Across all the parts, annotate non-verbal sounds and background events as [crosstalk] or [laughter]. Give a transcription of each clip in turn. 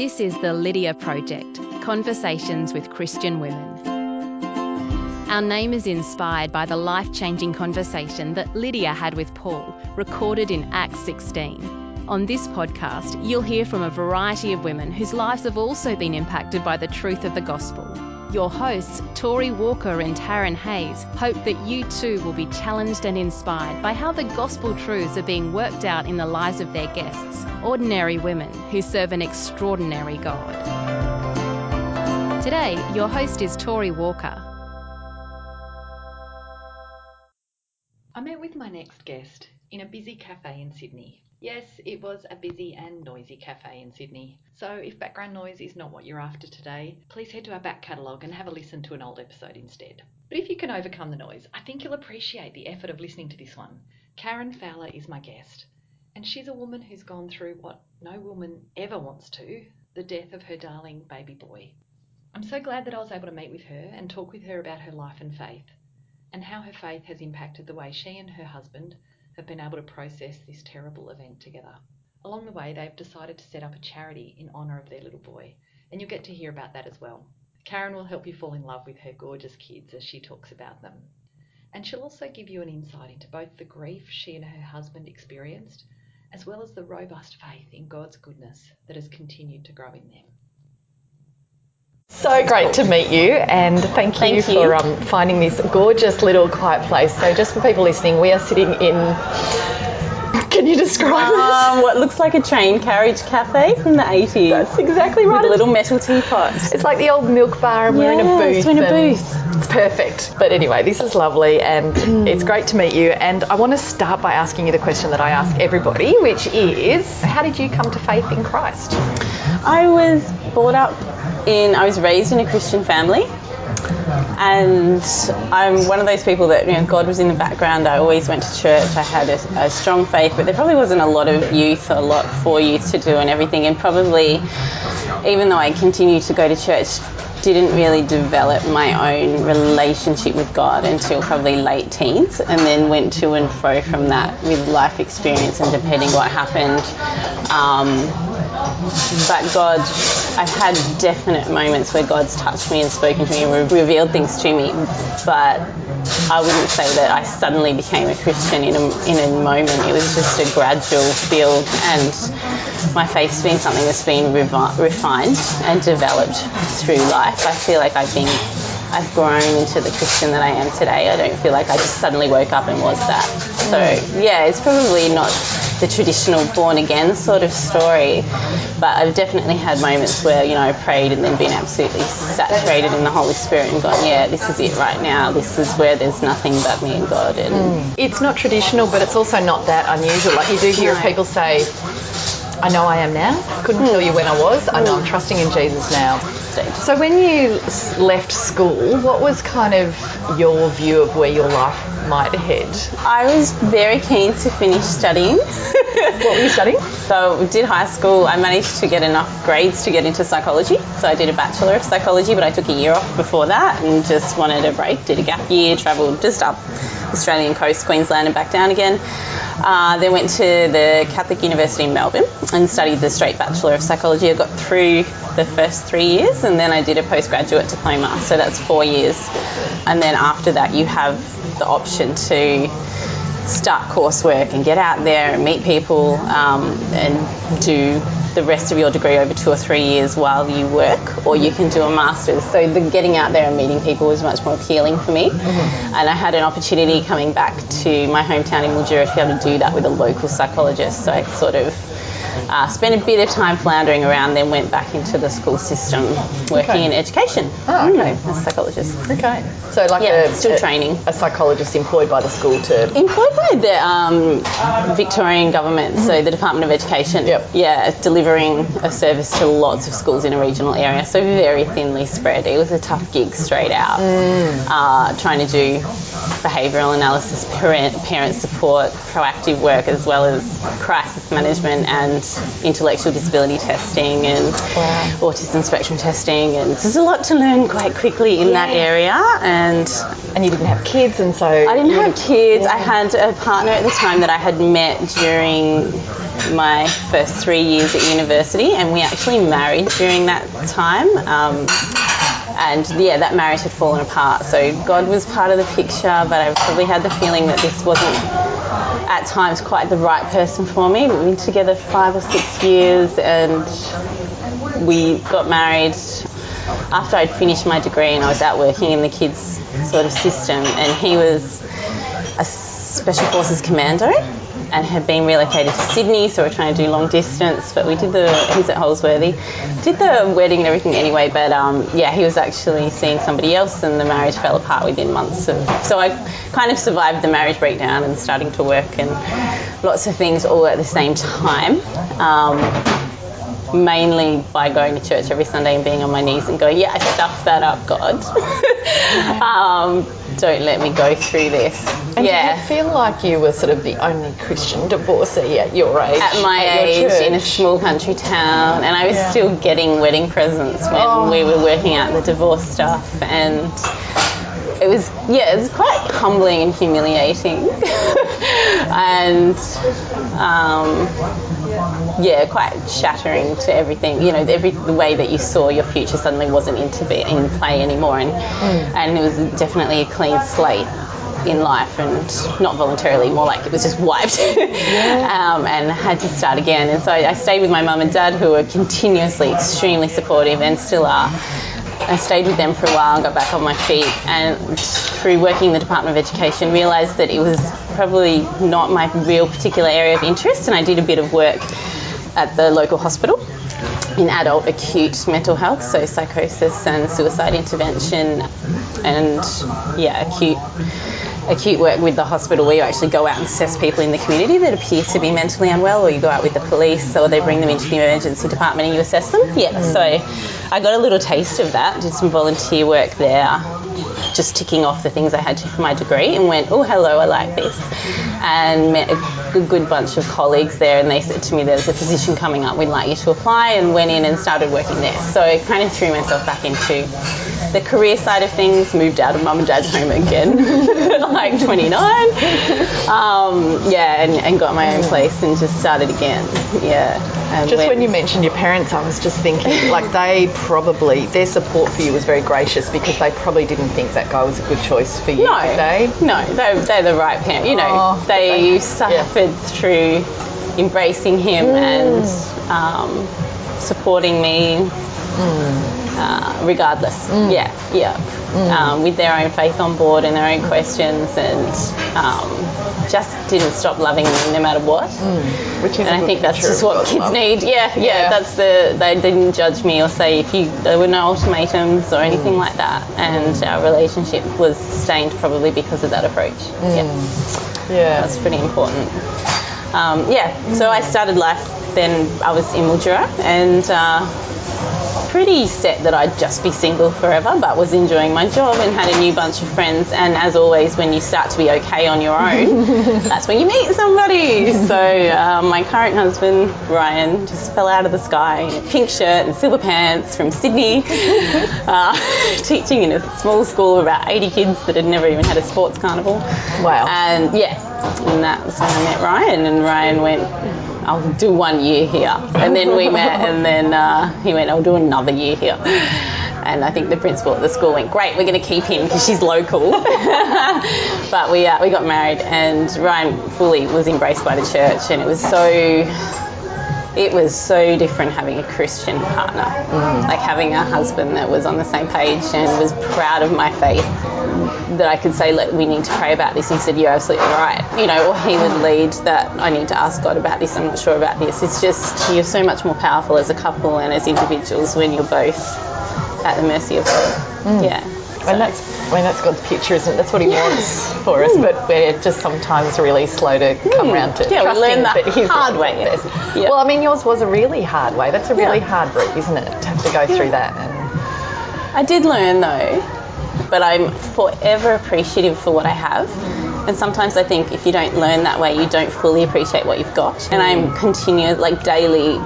This is the Lydia Project Conversations with Christian Women. Our name is inspired by the life changing conversation that Lydia had with Paul, recorded in Acts 16. On this podcast, you'll hear from a variety of women whose lives have also been impacted by the truth of the gospel. Your hosts, Tori Walker and Taryn Hayes, hope that you too will be challenged and inspired by how the gospel truths are being worked out in the lives of their guests, ordinary women who serve an extraordinary God. Today, your host is Tori Walker. I met with my next guest in a busy cafe in Sydney. Yes, it was a busy and noisy cafe in Sydney. So if background noise is not what you're after today, please head to our back catalogue and have a listen to an old episode instead. But if you can overcome the noise, I think you'll appreciate the effort of listening to this one. Karen Fowler is my guest, and she's a woman who's gone through what no woman ever wants to the death of her darling baby boy. I'm so glad that I was able to meet with her and talk with her about her life and faith, and how her faith has impacted the way she and her husband have been able to process this terrible event together. Along the way, they've decided to set up a charity in honour of their little boy, and you'll get to hear about that as well. Karen will help you fall in love with her gorgeous kids as she talks about them. And she'll also give you an insight into both the grief she and her husband experienced, as well as the robust faith in God's goodness that has continued to grow in them. So great to meet you, and thank you, Thank you. for um, finding this gorgeous little quiet place. So, just for people listening, we are sitting in. Can you describe Um, what looks like a train carriage cafe from the 80s. That's exactly right. With a little metal teapot. It's like the old milk bar, and we're in a booth. We're in a booth. It's perfect. But anyway, this is lovely, and it's great to meet you. And I want to start by asking you the question that I ask everybody, which is, how did you come to faith in Christ? I was brought up in, I was raised in a Christian family. And I'm one of those people that, you know, God was in the background. I always went to church. I had a, a strong faith, but there probably wasn't a lot of youth, a lot for youth to do and everything. And probably, even though I continued to go to church, didn't really develop my own relationship with God until probably late teens, and then went to and fro from that with life experience and depending what happened. Um, but God, I've had definite moments where God's touched me and spoken to me and revealed things to me, but I wouldn't say that I suddenly became a Christian in a, in a moment. It was just a gradual build, and my faith's been something that's been revi- refined and developed through life. I feel like I've been I've grown into the Christian that I am today. I don't feel like I just suddenly woke up and was that. So yeah, it's probably not the traditional born again sort of story, but I've definitely had moments where you know I prayed and then been absolutely saturated in the Holy Spirit and gone, yeah, this is it right now. This is where there's nothing but me and God. And mm. It's not traditional, but it's also not that unusual. Like you do hear No. people say, I know I am now. Couldn't tell you when I was. I know I'm trusting in Jesus now. So when you left school, what was kind of your view of where your life might head? I was very keen to finish studying. [laughs] What were you studying? So I did high school. I managed to get enough grades to get into psychology. So I did a bachelor of psychology, but I took a year off before that and just wanted a break. Did a gap year, travelled just up Australian coast, Queensland, and back down again. Uh, then went to the Catholic University in Melbourne and studied the straight bachelor of psychology. I got through the first three years, and then I did a postgraduate diploma. So that's four years. And then after that, you have the option to start coursework and get out there and meet people um, and do the rest of your degree over two or three years while you work, or you can do a master's. So the getting out there and meeting people was much more appealing for me. And I had an opportunity coming back to my hometown in Mildura to be able to do that with a local psychologist. So I sort of uh, spent a bit of time floundering around, then went back into the school system working Okay. in education. Oh, okay. Mm, as a psychologist. Okay. So like Yeah, a, still a- training. A psychologist employed by the school to Employed by the um, Victorian government, so the Department of Education. Yep. Yeah, delivering a service to lots of schools in a regional area, so very thinly spread. It was a tough gig straight out. Uh, trying to do behavioural analysis, parent, parent support, proactive work, as well as crisis management and intellectual disability testing and autism spectrum testing, and there's a lot to learn quite quickly in that area. And And you didn't have kids, and so I didn't have kids. I had a partner at the time that I had met during my first three years at university, and we actually married during that time. Um, and yeah, that marriage had fallen apart. So God was part of the picture, but I probably had the feeling that this wasn't at times quite the right person for me. We've been together five or six years, and we got married after I'd finished my degree and I was out working in the kids sort of system, and he was a special forces commando and had been relocated to Sydney, so we're trying to do long distance. But we did the he's at Holsworthy, did the wedding and everything anyway. But um, yeah, he was actually seeing somebody else, and the marriage fell apart within months. Of, so I kind of survived the marriage breakdown and starting to work and lots of things all at the same time. Um, mainly by going to church every Sunday and being on my knees and going, yeah, I stuffed that up, God. [laughs] um, don't let me go through this. And yeah. did you feel like you were sort of the only Christian divorcee at your age? at my your age in a small country town, and I was Yeah. still getting wedding presents when Oh. we were working out the divorce stuff, and it was yeah, it was quite humbling and humiliating, [laughs] and um, yeah, quite shattering to everything. You know, every the way that you saw your future suddenly wasn't into be, in play anymore, and and it was definitely a clean slate in life and not voluntarily, more like it was just wiped [laughs] um, and had to start again. And so I stayed with my mum and dad who were continuously extremely supportive and still are. I stayed with them for a while and got back on my feet and through working in the Department of Education realised that it was probably not my real particular area of interest and I did a bit of work at the local hospital in adult acute mental health, so psychosis and suicide intervention, and yeah, acute acute work with the hospital where you actually go out and assess people in the community that appear to be mentally unwell, or you go out with the police, or they bring them into the emergency department and you assess them. Yeah, so I got a little taste of that, did some volunteer work there, just ticking off the things I had to for my degree, and went, oh, hello, I like this. And met a good, good bunch of colleagues there, and they said to me, there's a position coming up, we'd like you to apply, and went in and started working there. So I kind of threw myself back into the career side of things, moved out of mum and dad's home again, [laughs] like 29. Um, yeah, and, and got my own place and just started again. Yeah. Just went- when you mentioned your parents, I was just thinking, [laughs] like they probably their support for you was very gracious because they probably didn't think that guy was a good choice for you, No, they? no, they're, they're the right parent. You know, Oh, they they- suffered through embracing him Mm. and um, supporting me uh, regardless. Mm. Yeah, yeah. Um, with their own faith on board and their own questions and um, just didn't stop loving me no matter what. Which is And I think that's just what kids love. need. Yeah, yeah, Yeah. That's the. They didn't judge me or say if you. There were no ultimatums or anything like that. And our relationship was sustained probably because of that approach. Yeah, Yeah. that's pretty important. Um, yeah, so I started life. Then I was in Mildura and. Uh, pretty set that I'd just be single forever, but was enjoying my job and had a new bunch of friends. And as always, when you start to be okay on your own, [laughs] that's when you meet somebody. So uh, my current husband, Ryan, just fell out of the sky in a pink shirt and silver pants from Sydney, [laughs] uh, [laughs] teaching in a small school of about 80 kids that had never even had a sports carnival. Wow. And yeah, and that was when I met Ryan, and Ryan went, I'll do one year here. And then we met, and then uh, he went, I'll do another year here. And I think the principal at the school went, great, we're going to keep him because she's local. [laughs] but we, uh, we got married, and Ryan fully was embraced by the church, and it was so it was so different having a Christian partner, like having a husband that was on the same page and was proud of my faith. That I could say, we need to pray about this. He said, you're absolutely right. You know, or he would lead that I need to ask God about this. I'm not sure about this. It's just you're so much more powerful as a couple and as individuals when you're both at the mercy of God. Yeah. And that's I mean that's God's picture, isn't it? That's what He wants for us, but we're just sometimes really slow to come Mm. round to Yeah, we learn the that He's hard way. Yeah. Well, I mean, yours was a really hard way. That's a really Yeah. hard route, isn't it? To have to go through that. And I did learn though, but I'm forever appreciative for what I have And sometimes I think if you don't learn that way, you don't fully appreciate what you've got. And I'm continuous, like daily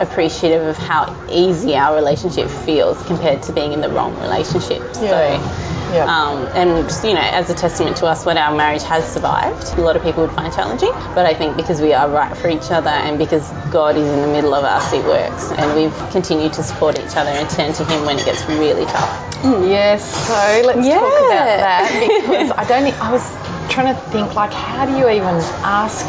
appreciative of how easy our relationship feels compared to being in the wrong relationship. Yeah. So, Yeah. um, and you know, as a testament to us, when our marriage has survived, a lot of people would find challenging. But I think because we are right for each other and because God is in the middle of us, it works. And we've continued to support each other and turn to Him when it gets really tough. Yes, so let's Yeah. talk about that [laughs] because I don't. I was trying to think like, how do you even ask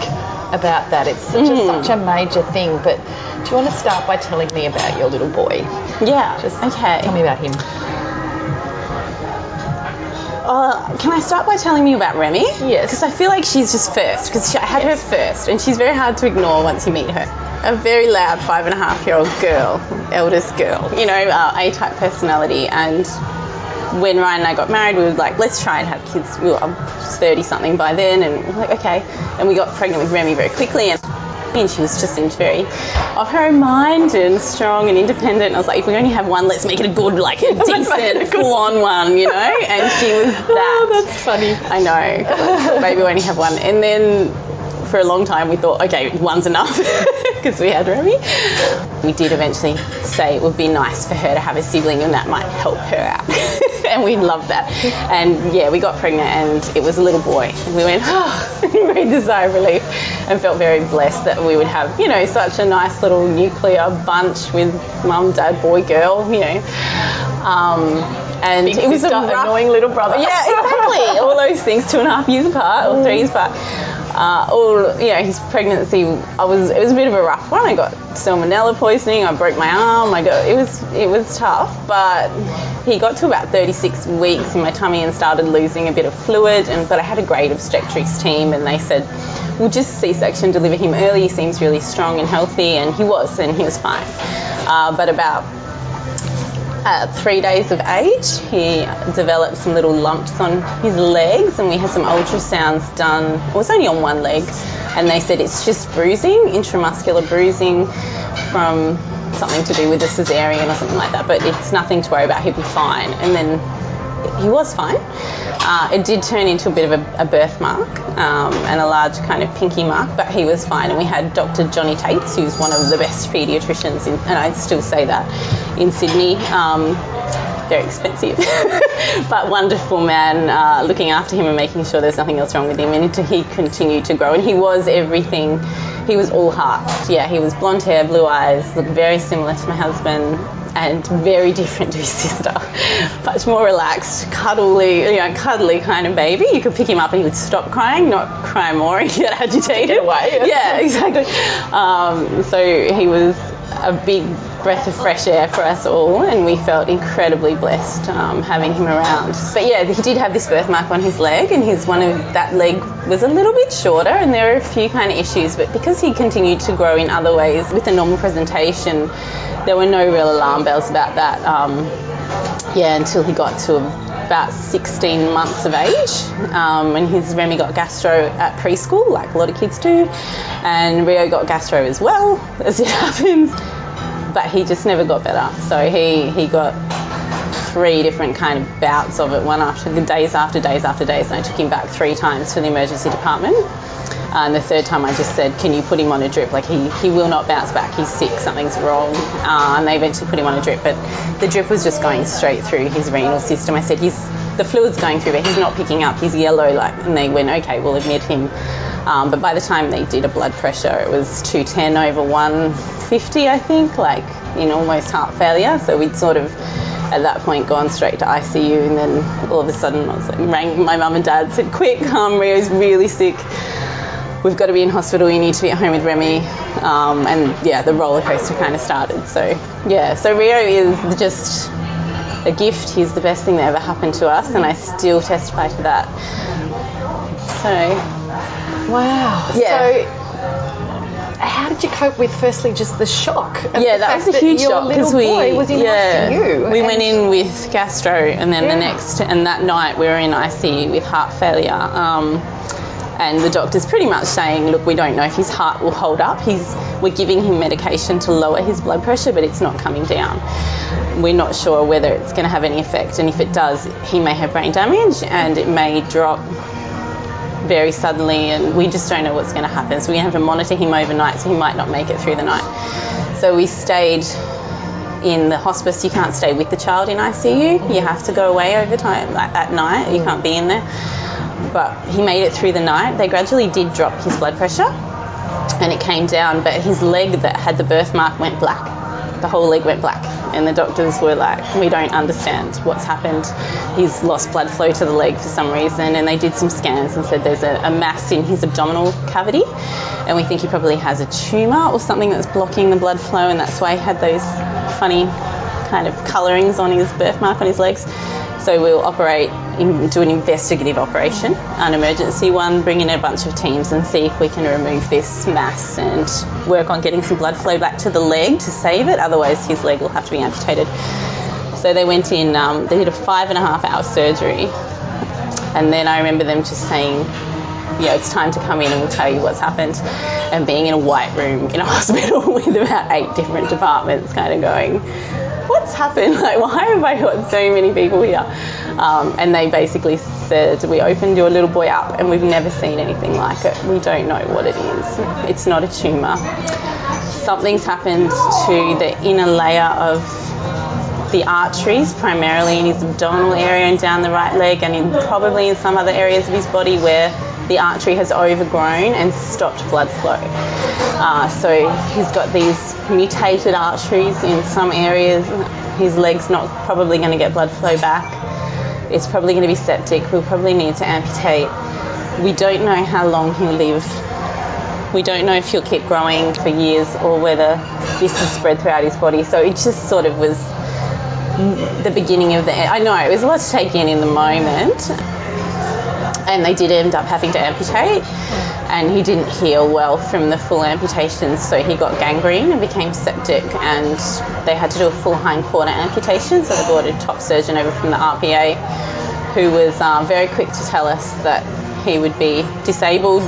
about that? It's such, Mm. a, such a major thing. But do you want to start by telling me about your little boy? Yeah. Just okay. Tell me about him. Uh, can I start by telling you about Remy? Yes. Because I feel like she's just first, because I had her first, and she's very hard to ignore once you meet her. A very loud five and a half year old girl, eldest girl, you know, uh, A type personality. And when Ryan and I got married, we were like, let's try and have kids. We were 30 something by then, and we were like, okay. And we got pregnant with Remy very quickly, and and she was just seemed very of her own mind and strong and independent. I was like, if we only have one, let's make it a good, like a [laughs] decent, on one, you know? And she was [laughs] oh, that. Oh, that's funny. I know. Maybe we only have one. And then for a long time we thought, okay, one's enough [laughs] because we had Remy. We did eventually say it would be nice for her to have a sibling and that might help her out. [laughs] and we loved that. And yeah, we got pregnant and it was a little boy. And we went, oh, [laughs] sigh of relief and felt very blessed that we would have, you know, such a nice little nuclear bunch with mum, dad, boy, girl, you know. Um, and Big it was a rough, annoying little brother. yeah, exactly. All those things, two and a half years apart or three years apart. Uh, all you know, his pregnancy. I was. It was a bit of a rough one. I got salmonella poisoning. I broke my arm. I got. It was. It was tough, but he got to about 36 weeks in my tummy and started losing a bit of fluid. And but I had a great obstetrics team, and they said, "We'll just C-section deliver him early. He seems really strong and healthy." And he was, and he was fine. Uh, but about at three days of age, he developed some little lumps on his legs, and we had some ultrasounds done. It was only on one leg, and they said it's just bruising, intramuscular bruising from something to do with a cesarean or something like that. But it's nothing to worry about. He'll be fine. And then he was fine. Uh, it did turn into a bit of a, a birthmark um, and a large kind of pinky mark, but he was fine. And we had Dr. Johnny Tates, who's one of the best paediatricians, in, and I still say that, in Sydney. Um, very expensive, [laughs] but wonderful man, uh, looking after him and making sure there's nothing else wrong with him. And he continued to grow, and he was everything. He was all heart. Yeah, he was blonde hair, blue eyes, looked very similar to my husband, and very different to his sister. Much more relaxed, cuddly, you know, cuddly kind of baby. You could pick him up and he would stop crying, not cry more and [laughs] get agitated. Get away. Yeah, exactly. Um, so he was a big breath of fresh air for us all, and we felt incredibly blessed um, having him around. But yeah, he did have this birthmark on his leg, and his one of that leg was a little bit shorter, and there were a few kind of issues. But because he continued to grow in other ways with a normal presentation, there were no real alarm bells about that. Um, yeah, until he got to about 16 months of age. Um, and his Remy got gastro at preschool, like a lot of kids do. And Rio got gastro as well, [laughs] as it happens. But he just never got better. So he, he got three different kind of bouts of it, one after the days after days after days. And I took him back three times to the emergency department. And the third time I just said, can you put him on a drip? Like he, he will not bounce back. He's sick. Something's wrong. Uh, and they eventually put him on a drip. But the drip was just going straight through his renal system. I said, he's, the fluid's going through, but he's not picking up. He's yellow. Like, and they went, okay, we'll admit him. Um, but by the time they did a blood pressure, it was 210 over 150, I think, like in almost heart failure. So we'd sort of at that point gone straight to ICU, and then all of a sudden I was like, rang my mum and dad, said, quick, um, Rio's really sick. We've got to be in hospital. You need to be at home with Remy. Um, and yeah, the roller coaster kind of started. So yeah, so Rio is just a gift. He's the best thing that ever happened to us, and I still testify to that. So Wow. Yeah. So, how did you cope with firstly just the shock? Yeah, the that was a huge shock because we boy was in yeah we went in with gastro and then Yeah. the next and that night we were in ICU with heart failure. Um, and the doctor's pretty much saying, look, we don't know if his heart will hold up. He's we're giving him medication to lower his blood pressure, but it's not coming down. We're not sure whether it's going to have any effect, and if it does, he may have brain damage and it may drop very suddenly, and we just don't know what's going to happen. So we have to monitor him overnight, so he might not make it through the night. So we stayed in the hospice. You can't stay with the child in ICU. You have to go away over time like, at night. You can't be in there. But he made it through the night. They gradually did drop his blood pressure, and it came down. But his leg that had the birthmark went black. The whole leg went black and the doctors were like, we don't understand what's happened. He's lost blood flow to the leg for some reason, and they did some scans and said there's a, a mass in his abdominal cavity, and we think he probably has a tumour or something that's blocking the blood flow, and that's why he had those funny kind of colourings on his birthmark on his legs. So we'll operate, do an investigative operation, an emergency one, bring in a bunch of teams and see if we can remove this mass and work on getting some blood flow back to the leg to save it. Otherwise, his leg will have to be amputated. So they went in, um, they did a five and a half hour surgery, and then I remember them just saying, yeah, it's time to come in and we'll tell you what's happened. And being in a white room in a [laughs] hospital [laughs] with about eight different departments, kind of going, what's happened? [laughs] Like, why have I got so many people here? Um, and they basically said, we opened your little boy up and we've never seen anything like it. We don't know what it is. It's not a tumour. Something's happened to the inner layer of the arteries, primarily in his abdominal area and down the right leg, and in, probably in some other areas of his body where the artery has overgrown and stopped blood flow. Uh, so he's got these mutated arteries in some areas. His leg's not probably going to get blood flow back. It's probably going to be septic. We'll probably need to amputate. We don't know how long he'll live. We don't know if he'll keep growing for years or whether this is spread throughout his body. So it just sort of was the beginning of the. I know it was a lot to take in in the moment, and they did end up having to amputate. And he didn't heal well from the full amputation, so he got gangrene and became septic. And they had to do a full hind quarter amputation, so they brought a top surgeon over from the RPA who was uh, very quick to tell us that he would be disabled,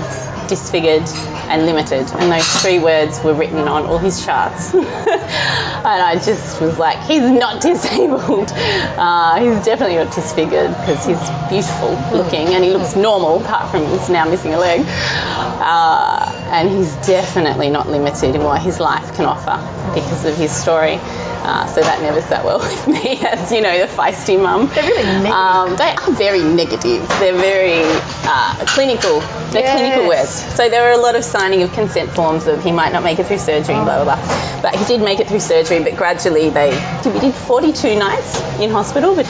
disfigured, and limited. And those three words were written on all his charts. [laughs] and I just was like, he's not [laughs] disabled. Uh, he's definitely not disfigured because he's beautiful looking and he looks normal apart from he's now missing a leg. Uh, and he's definitely not limited in what his life can offer because of his story. Uh, so that never sat well [laughs] with me, as you know, the feisty mum. They're really negative. Um, they are very negative. They're very uh, clinical. They're Yes. clinical words. So there were a lot of signing of consent forms of he might not make it through surgery, blah blah blah. But he did make it through surgery. But gradually they we did 42 nights in hospital. But,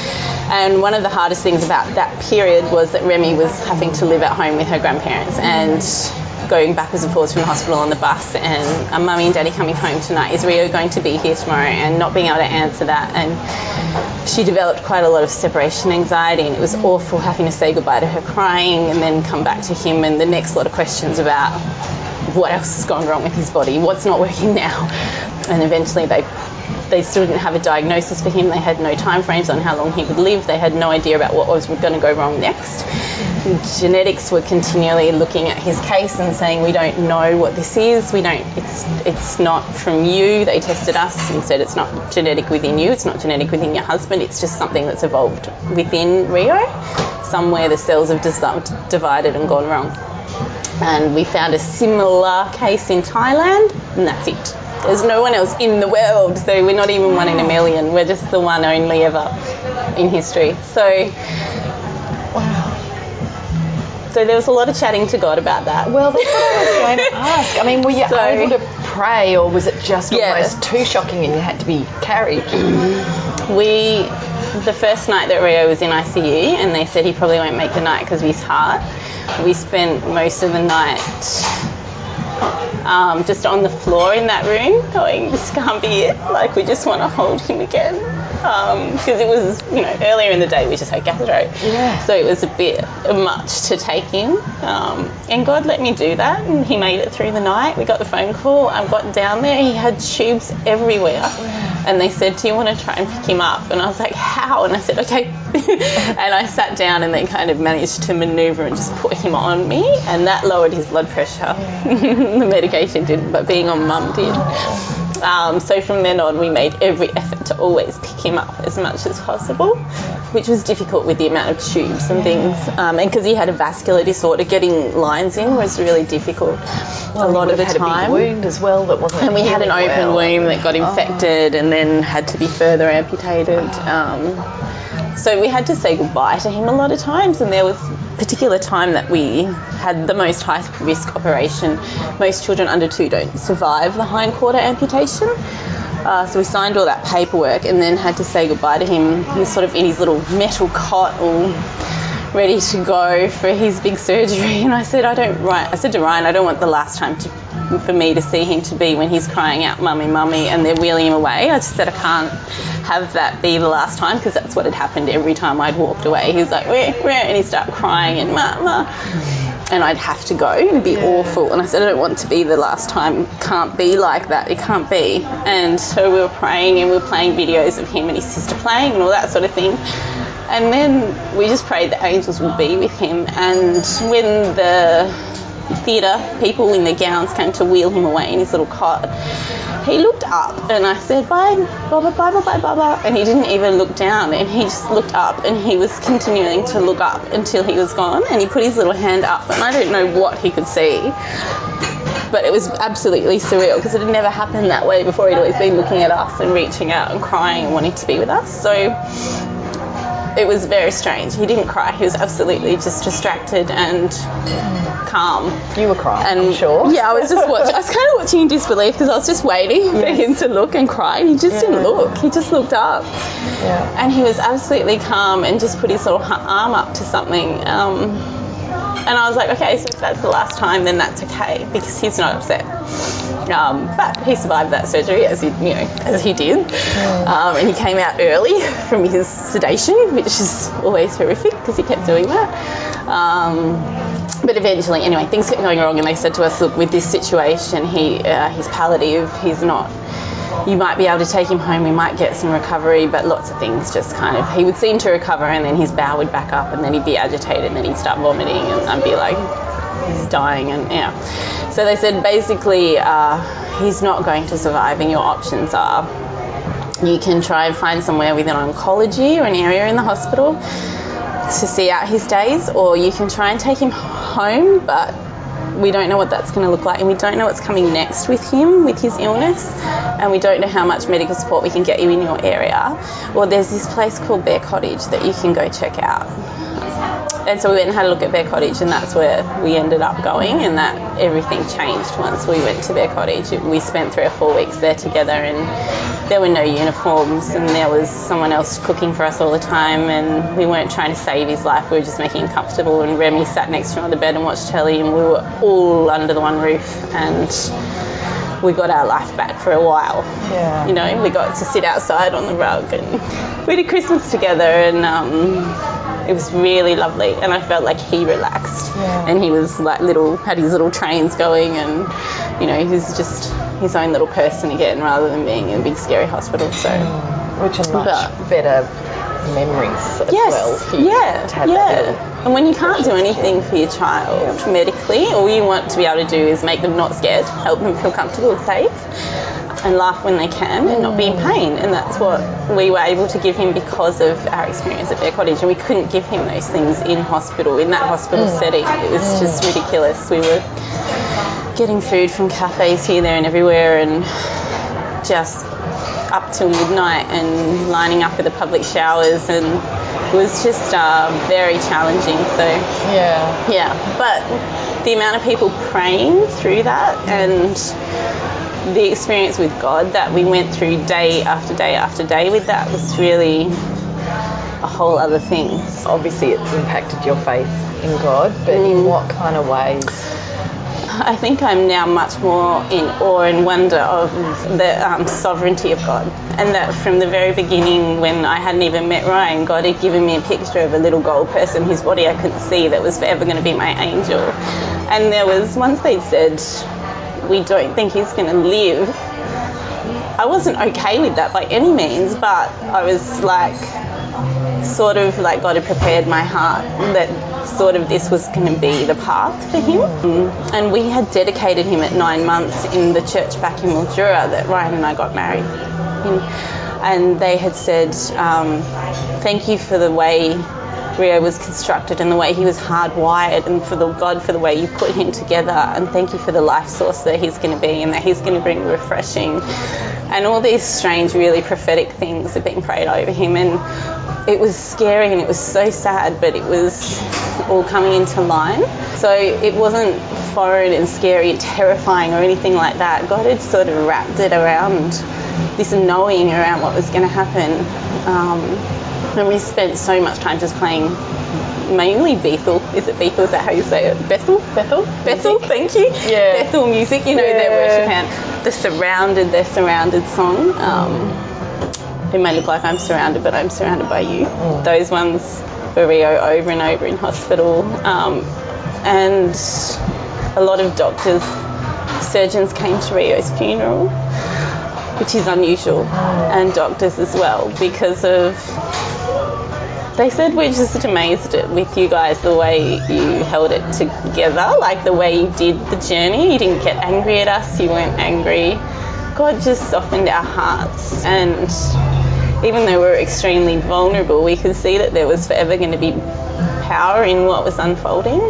and one of the hardest things about that period was that Remy was having to live at home with her grandparents and going backwards and forwards from the hospital on the bus and a mummy and daddy coming home tonight. Is Rio going to be here tomorrow? And not being able to answer that. And she developed quite a lot of separation anxiety and it was awful having to say goodbye to her crying and then come back to him and the next lot of questions about what else has gone wrong with his body, what's not working now. And eventually they they still didn't have a diagnosis for him. They had no time frames on how long he would live. They had no idea about what was going to go wrong next. Genetics were continually looking at his case and saying, "We don't know what this is. We don't. It's it's not from you." They tested us and said it's not genetic within you. It's not genetic within your husband. It's just something that's evolved within Rio. Somewhere the cells have divided and gone wrong. And we found a similar case in Thailand, and that's it. There's no one else in the world, so we're not even one in a million. We're just the one only ever in history. So, wow. so there was a lot of chatting to God about that. Well, that's what I was going [laughs] to ask. I mean, were you So- able to pray, or was it just Yeah. almost too shocking and you had to be carried? We, the first night that Rio was in ICU, and they said he probably won't make the night because of his heart. We spent most of the night um, just on the floor in that room, going, "This can't be it." Like we just want to hold him again because it was, you know, earlier in the day we just had gastro, Yeah. so it was a bit much to take in. Um, and God let me do that, and He made it through the night. We got the phone call. I got down there. He had tubes everywhere, and they said, "Do you want to try and pick him up?" And I was like, "How?" And I said, "Okay." [laughs] and I sat down, and they kind of managed to manoeuvre and just put him on me, and that lowered his blood pressure. [laughs] the medication didn't, but being on mum did. Um, so from then on, we made every effort to always pick him up as much as possible, which was difficult with the amount of tubes and things. Um, and because he had a vascular disorder, getting lines in was really difficult a lot of the had time. a big wound as well that wasn't. And we had an open well. wound that got infected and then had to be further amputated. Um, so we had to say goodbye to him a lot of times, and there was a particular time that we had the most high risk operation. Most children under two don't survive the hind quarter amputation. Uh, so we signed all that paperwork and then had to say goodbye to him. He was sort of in his little metal cot, all ready to go for his big surgery. And I said, I don't. Ryan, I said to Ryan, I don't want the last time to, for me to see him to be when he's crying out, "Mummy, mummy," and they're wheeling him away. I just said I can't have that be the last time because that's what had happened every time I'd walked away. He was like, where, where, and he started crying and mama. And I'd have to go. It'd be awful. And I said, I don't want to be the last time. It can't be like that. It can't be. And so we were praying and we were playing videos of him and his sister playing and all that sort of thing. And then we just prayed that angels would be with him. And when the theatre people in their gowns came to wheel him away in his little cot, he looked up and I said, Bye, Baba, bye, bye, bye, Baba. And he didn't even look down and he just looked up and he was continuing to look up until he was gone. And he put his little hand up and I don't know what he could see. But it was absolutely surreal because it had never happened that way before. He'd always been looking at us and reaching out and crying and wanting to be with us. So it was very strange. He didn't cry. He was absolutely just distracted and calm. You were crying, And I'm sure. yeah, I was just watching. I was kind of watching in disbelief because I was just waiting for him to look and cry. And he just didn't look. He just looked up, Yeah. and he was absolutely calm and just put his little arm up to something. Um, and I was like, okay, so if that's the last time, then that's okay because he's not upset. Um, but he survived that surgery as he, you know, as he did, um, and he came out early from his sedation, which is always horrific because he kept doing that. Um, but eventually, anyway, things kept going wrong, and they said to us, look, with this situation, he uh, he's palliative, he's not. You might be able to take him home. We might get some recovery, but lots of things just kind of. He would seem to recover, and then his bowel would back up, and then he'd be agitated, and then he'd start vomiting, and I'd be like, he's dying, and yeah. So they said basically uh, he's not going to survive, and your options are you can try and find somewhere with an oncology or an area in the hospital to see out his days, or you can try and take him home, but we don't know what that's going to look like, and we don't know what's coming next with him, with his illness, and we don't know how much medical support we can get you in your area. Well, there's this place called Bear Cottage that you can go check out. And so we went and had a look at Bear Cottage, and that's where we ended up going, and that everything changed once we went to Bear Cottage. We spent three or four weeks there together, and there were no uniforms, and there was someone else cooking for us all the time, and we weren't trying to save his life, we were just making him comfortable. And Remy sat next to him on the bed and watched telly, and we were all under the one roof, and we got our life back for a while. Yeah. You know, we got to sit outside on the rug, and we did Christmas together, and um, it was really lovely. And I felt like he relaxed, Yeah. and he was like little, had his little trains going, and you know, he was just his own little person again, rather than being in a big scary hospital. So. Mm, which are much But- better memories as Yes, well. for you yeah, to have yeah. And when you can't do anything for your child medically, all you want to be able to do is make them not scared, help them feel comfortable and safe, and laugh when they can and not be in pain. And that's what we were able to give him because of our experience at Bear Cottage. And we couldn't give him those things in hospital, in that hospital setting. It was just ridiculous. We were getting food from cafes here, there, and everywhere, and just up till midnight and lining up at the public showers and it was just uh, very challenging so Yeah. yeah but the amount of people praying through that and the experience with God that we went through day after day after day with that was really a whole other thing Obviously, it's impacted your faith in God, but Mm. in what kind of ways? I think I'm now much more in awe and wonder of the um, sovereignty of God. And that from the very beginning, when I hadn't even met Ryan, God had given me a picture of a little gold person whose body I couldn't see that was forever going to be my angel. And there was, once they'd said, We don't think he's going to live, I wasn't okay with that by any means, but I was like, sort of like God had prepared my heart that sort of this was going to be the path for him. Mm. And we had dedicated him at nine months in the church back in Mildura that Ryan and I got married in. And they had said, um, thank you for the way Rio was constructed and the way he was hardwired, and for the God for the way you put him together. And thank you for the life source that he's going to be, and that he's going to bring refreshing. And all these strange, really prophetic things are being prayed over him. And it was scary and it was so sad, but it was all coming into line. So it wasn't foreign and scary and terrifying or anything like that. God had sort of wrapped it around this knowing around what was going to happen. Um, and we spent so much time just playing mainly Bethel. Is it Bethel? Is that how you say it? Bethel? Bethel? Bethel, thank you. Yeah. Bethel music, you know, Yeah. their worship band. The Surrounded, their Surrounded song. Um, it may look like I'm surrounded, but I'm surrounded by you. Those ones for Rio over and over in hospital. Um, and a lot of doctors, surgeons came to Rio's funeral, which is unusual, and doctors as well, because of they said we're just amazed with you guys the way you held it together, like the way you did the journey. You didn't get angry at us, you weren't angry. God just softened our hearts, and even though we were extremely vulnerable, we could see that there was forever going to be power in what was unfolding.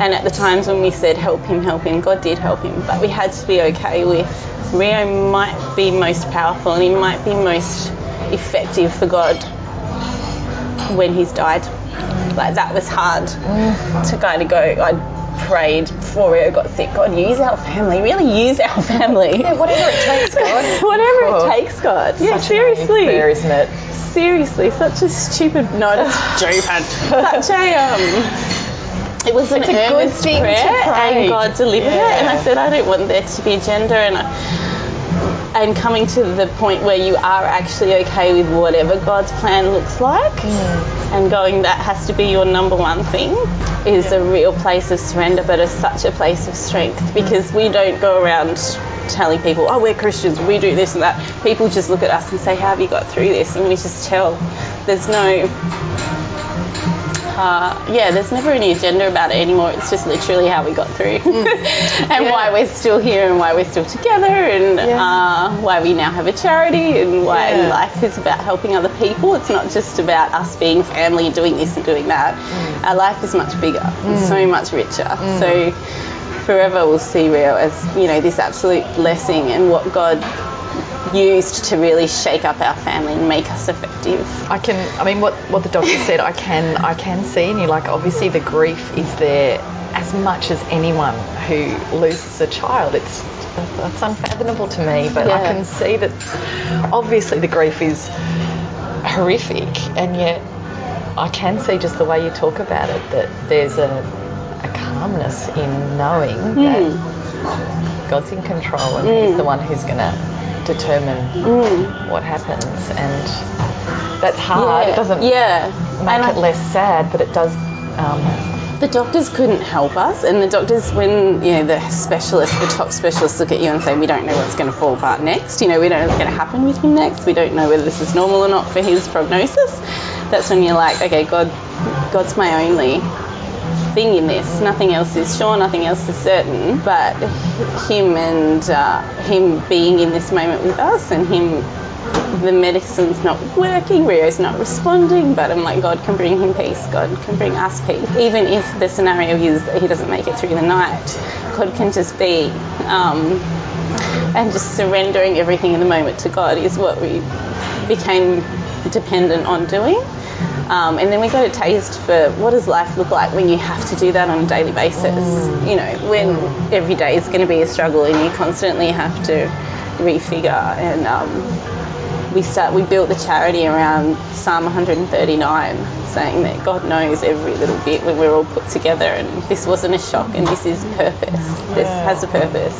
And at the times when we said, help him, help him, God did help him. But we had to be okay with Rio might be most powerful and he might be most effective for God when he's died. Like that was hard to kind of go. I prayed before Rio got sick. God, use our family. Really use our family. Yeah, whatever it takes, God. [laughs] Whatever Oh. it takes, God. Yeah, seriously. isn't it? Seriously, such a stupid. No, that's [laughs] stupid. such a um. It was an It's a good thing to prayer, pray. and God delivered it. And I said, I don't want there to be a gender, and I, and coming to the point where you are actually okay with whatever God's plan looks like, and going that has to be your number one thing, is a real place of surrender, but it's such a place of strength mm. because we don't go around telling people, oh, we're Christians, we do this and that. People just look at us and say, how have you got through this? And we just tell. There's no uh, yeah, there's never any agenda about it anymore. It's just literally how we got through [laughs] and why we're still here and why we're still together and Yeah. uh, why we now have a charity and why Yeah. life is about helping other people. It's not just about us being family, and doing this and doing that. Our life is much bigger, and so much richer. So forever we'll see Rio as, you know, this absolute blessing and what God used to really shake up our family and make us effective. I can. I mean, what what the doctor said, I can I can see in you. Like, obviously, the grief is there as much as anyone who loses a child. It's that's unfathomable to me, but I can see that. Obviously, the grief is horrific, and yet I can see just the way you talk about it that there's a a calmness in knowing Hmm. that God's in control and He's the one who's going to determine what happens, and that's hard. It doesn't yeah. make And I- it less sad, but it does. Um, The doctors couldn't help us, and the doctors, when you know the specialists, the top specialists, look at you and say, "We don't know what's going to fall apart next. You know, we don't know what's going to happen with him next. We don't know whether this is normal or not for his prognosis." That's when you're like, "Okay, God, God's my only thing in this. Nothing else is sure. Nothing else is certain. But him and uh, him being in this moment with us, and him." The medicine's not working, Rio's not responding, but I'm like, God can bring him peace, God can bring us peace. Even if the scenario is that he doesn't make it through the night, God can just be. Um, and just surrendering everything in the moment to God is what we became dependent on doing. Um, and then we got a taste for what does life look like when you have to do that on a daily basis. You know, when every day is going to be a struggle and you constantly have to refigure. And um, we start we built the charity around Psalm 139, saying that God knows every little bit when we're all put together, and this wasn't a shock, and this is purpose. This has a purpose.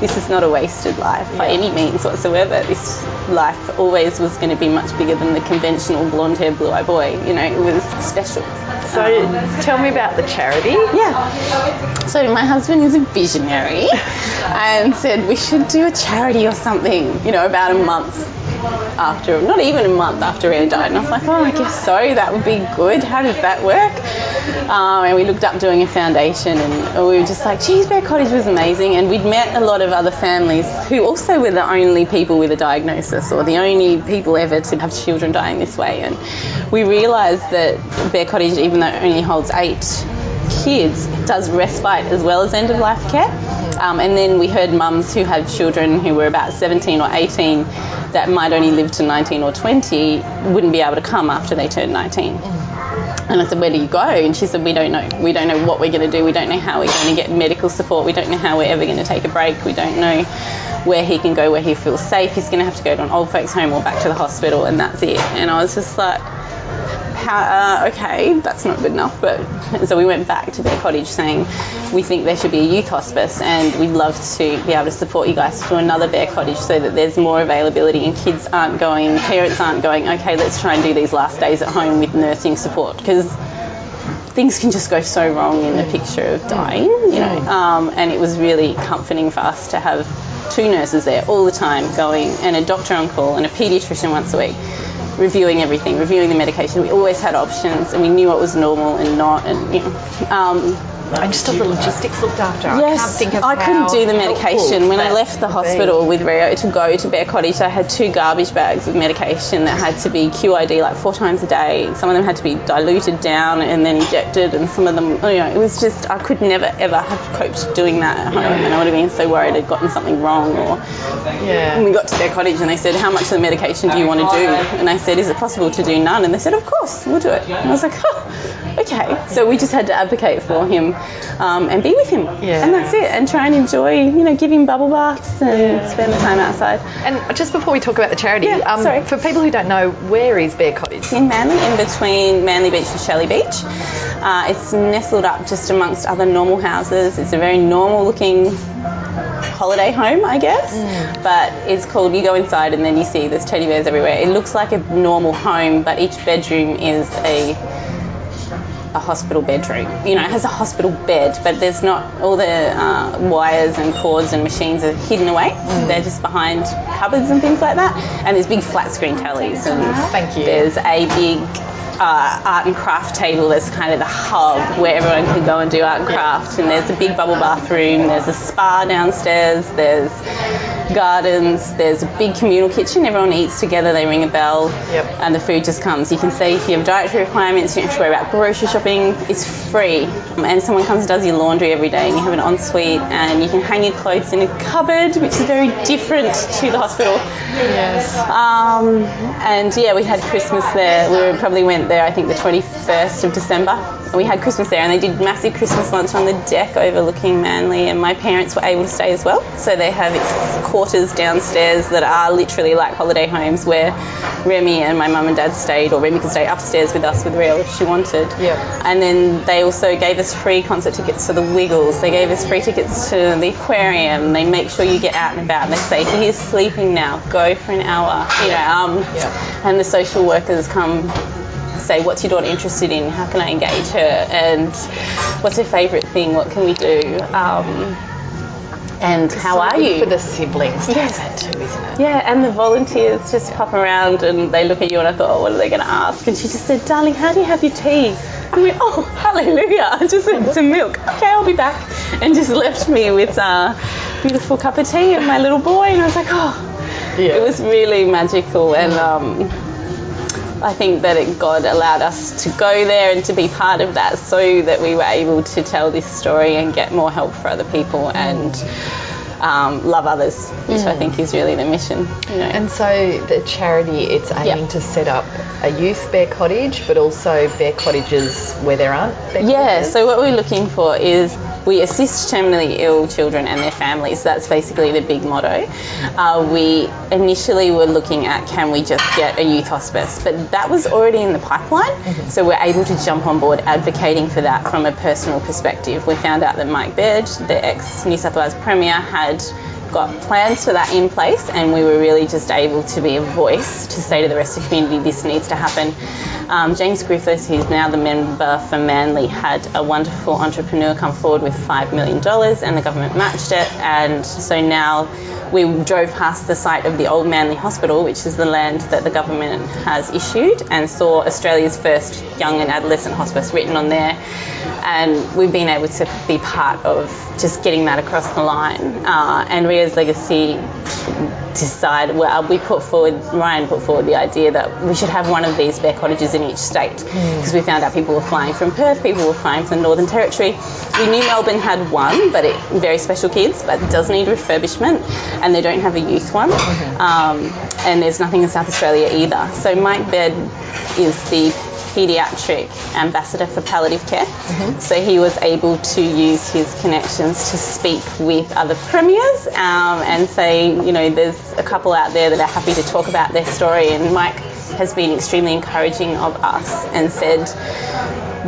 This is not a wasted life by any means whatsoever. This life always was going to be much bigger than the conventional blonde hair, blue eyed boy. You know, it was special. so, tell me about the charity. Yeah. So my husband is a visionary [laughs] and said we should do a charity or something, you know, about a month after, not even a month after Rio died. And I was like, oh, I guess so. That would be good. How does that work? Um, and we looked up doing a foundation, and we were just like, geez, Bear Cottage was amazing. And we'd met a lot of other families who also were the only people with a diagnosis or the only people ever to have children dying this way. And we realised that Bear Cottage, even though it only holds eight kids, does respite as well as end of life care. Um, and then we heard mums who had children who were about 17 or 18 that might only live to 19 or 20 wouldn't be able to come after they turned 19. Mm. And I said, Where do you go? And she said, We don't know. We don't know what we're going to do. We don't know how we're going to get medical support. We don't know how we're ever going to take a break. We don't know where he can go, where he feels safe. He's going to have to go to an old folks' home or back to the hospital, and that's it. And I was just like, how, uh, okay, that's not good enough. But [laughs] so we went back to Bear Cottage saying we think there should be a youth hospice and we'd love to be able to support you guys to another bear cottage so that there's more availability and kids aren't going, parents aren't going, okay, let's try and do these last days at home with nursing support because things can just go so wrong in the picture of dying, you know. Um, and it was really comforting for us to have two nurses there all the time going and a doctor on call and a paediatrician once a week reviewing everything, reviewing the medication. We always had options, and we knew what was normal and not, and you know. Um, and just all the logistics looked after. Yes, I can't think of I couldn't do the medication. When I left the would be. hospital with Rio to go to Bear Cottage, I had two garbage bags of medication that had to be QID like four times a day. Some of them had to be diluted down and then injected, and some of them, you know, it was just I could never ever have coped doing that at home, and I would have been so worried I'd gotten something wrong. Or Yeah. when we got to Bear Cottage and they said, "How much of the medication do you want to do?" And I said, "Is it possible to do none?" And they said, "Of course, we'll do it." And I was like, "Oh, okay." So we just had to advocate for him um, and be with him, Yeah. and that's it. And try and enjoy, you know, give him bubble baths and spend the time outside. And just before we talk about the charity, Yeah, um, sorry. for people who don't know, where is Bear Cottage? It's in Manly, in between Manly Beach and Shelley Beach. Uh, it's nestled up just amongst other normal houses. It's a very normal looking holiday home, I guess. But it's called, you go inside and then you see there's teddy bears everywhere. It looks like a normal home, but each bedroom is a a hospital bedroom. You know, it has a hospital bed, but there's not all the uh, wires and cords and machines are hidden away. They're just behind cupboards and things like that. And there's big flat screen tellies and Thank you. there's a big uh, art and craft table that's kind of the hub where everyone can go and do art and craft. And there's a big bubble bathroom. There's a spa downstairs. There's gardens. There's a big communal kitchen. Everyone eats together. They ring a bell, Yep. and the food just comes. You can say if you have dietary requirements, you don't have to worry about grocery shopping. It's free, and someone comes and does your laundry every day, and you have an ensuite, and you can hang your clothes in a cupboard, which is very different to the hospital. Yes. Um, and yeah, we had Christmas there. We probably went there, I think, the 21st of December. And we had Christmas there, and they did massive Christmas lunch on the deck overlooking Manly. And my parents were able to stay as well. So they have quarters downstairs that are literally like holiday homes where Remy and my mum and dad stayed, or Remy could stay upstairs with us with Rio if she wanted. Yep. And then they also gave us free concert tickets to the Wiggles. They gave us free tickets to the aquarium. They make sure you get out and about. They say, he's sleeping now. Go for an hour. You know, um, Yeah. and the social workers come say, what's your daughter interested in? How can I engage her? And what's her favourite thing? What can we do? Um, and how So are good you? For the siblings. Yes. that too, isn't it? Yeah, and the volunteers just pop around and they look at you and I thought, oh, what are they going to ask? And she just said, darling, how do you have your tea? I went, oh, hallelujah. [laughs] I just went some milk. Okay, I'll be back. And just left me with a beautiful cup of tea and my little boy. And I was like, oh, Yeah. it was really magical. And um, I think that it, God allowed us to go there and to be part of that so that we were able to tell this story and get more help for other people and um, love others, which I think is really the mission. You know. And so the charity, it's aiming Yep. to set up a youth bear cottage, but also bear cottages where there aren't bear Yeah, cottages. so what we're looking for is we assist terminally ill children and their families. That's basically the big motto. Uh, we initially were looking at can we just get a youth hospice, but that was already in the pipeline, so we're able to jump on board advocating for that from a personal perspective. We found out that Mike Baird, the ex New South Wales Premier, had got plans for that in place, and we were really just able to be a voice to say to the rest of the community, this needs to happen. Um, James Griffin, who's now the member for Manly, had a wonderful entrepreneur come forward with $5 million, and the government matched it. And so now we drove past the site of the Old Manly Hospital, which is the land that the government has issued, and saw Australia's first young and adolescent hospice written on there. And we've been able to be part of just getting that across the line. Uh, and Rio's legacy decided, well, we put forward, Ryan put forward the idea that we should have one of these bear cottages in each state because mm. we found out people were flying from Perth, people were flying from the Northern Territory. We knew Melbourne had one, but it very special kids, but it does need refurbishment, and they don't have a youth one. Mm-hmm. Um, and there's nothing in South Australia either. So Mike Baird is the paediatric ambassador for palliative care. Mm-hmm. So he was able to use his connections to speak with other premiers um, and say, you know, there's a couple out there that are happy to talk about their story. And Mike has been extremely encouraging of us and said,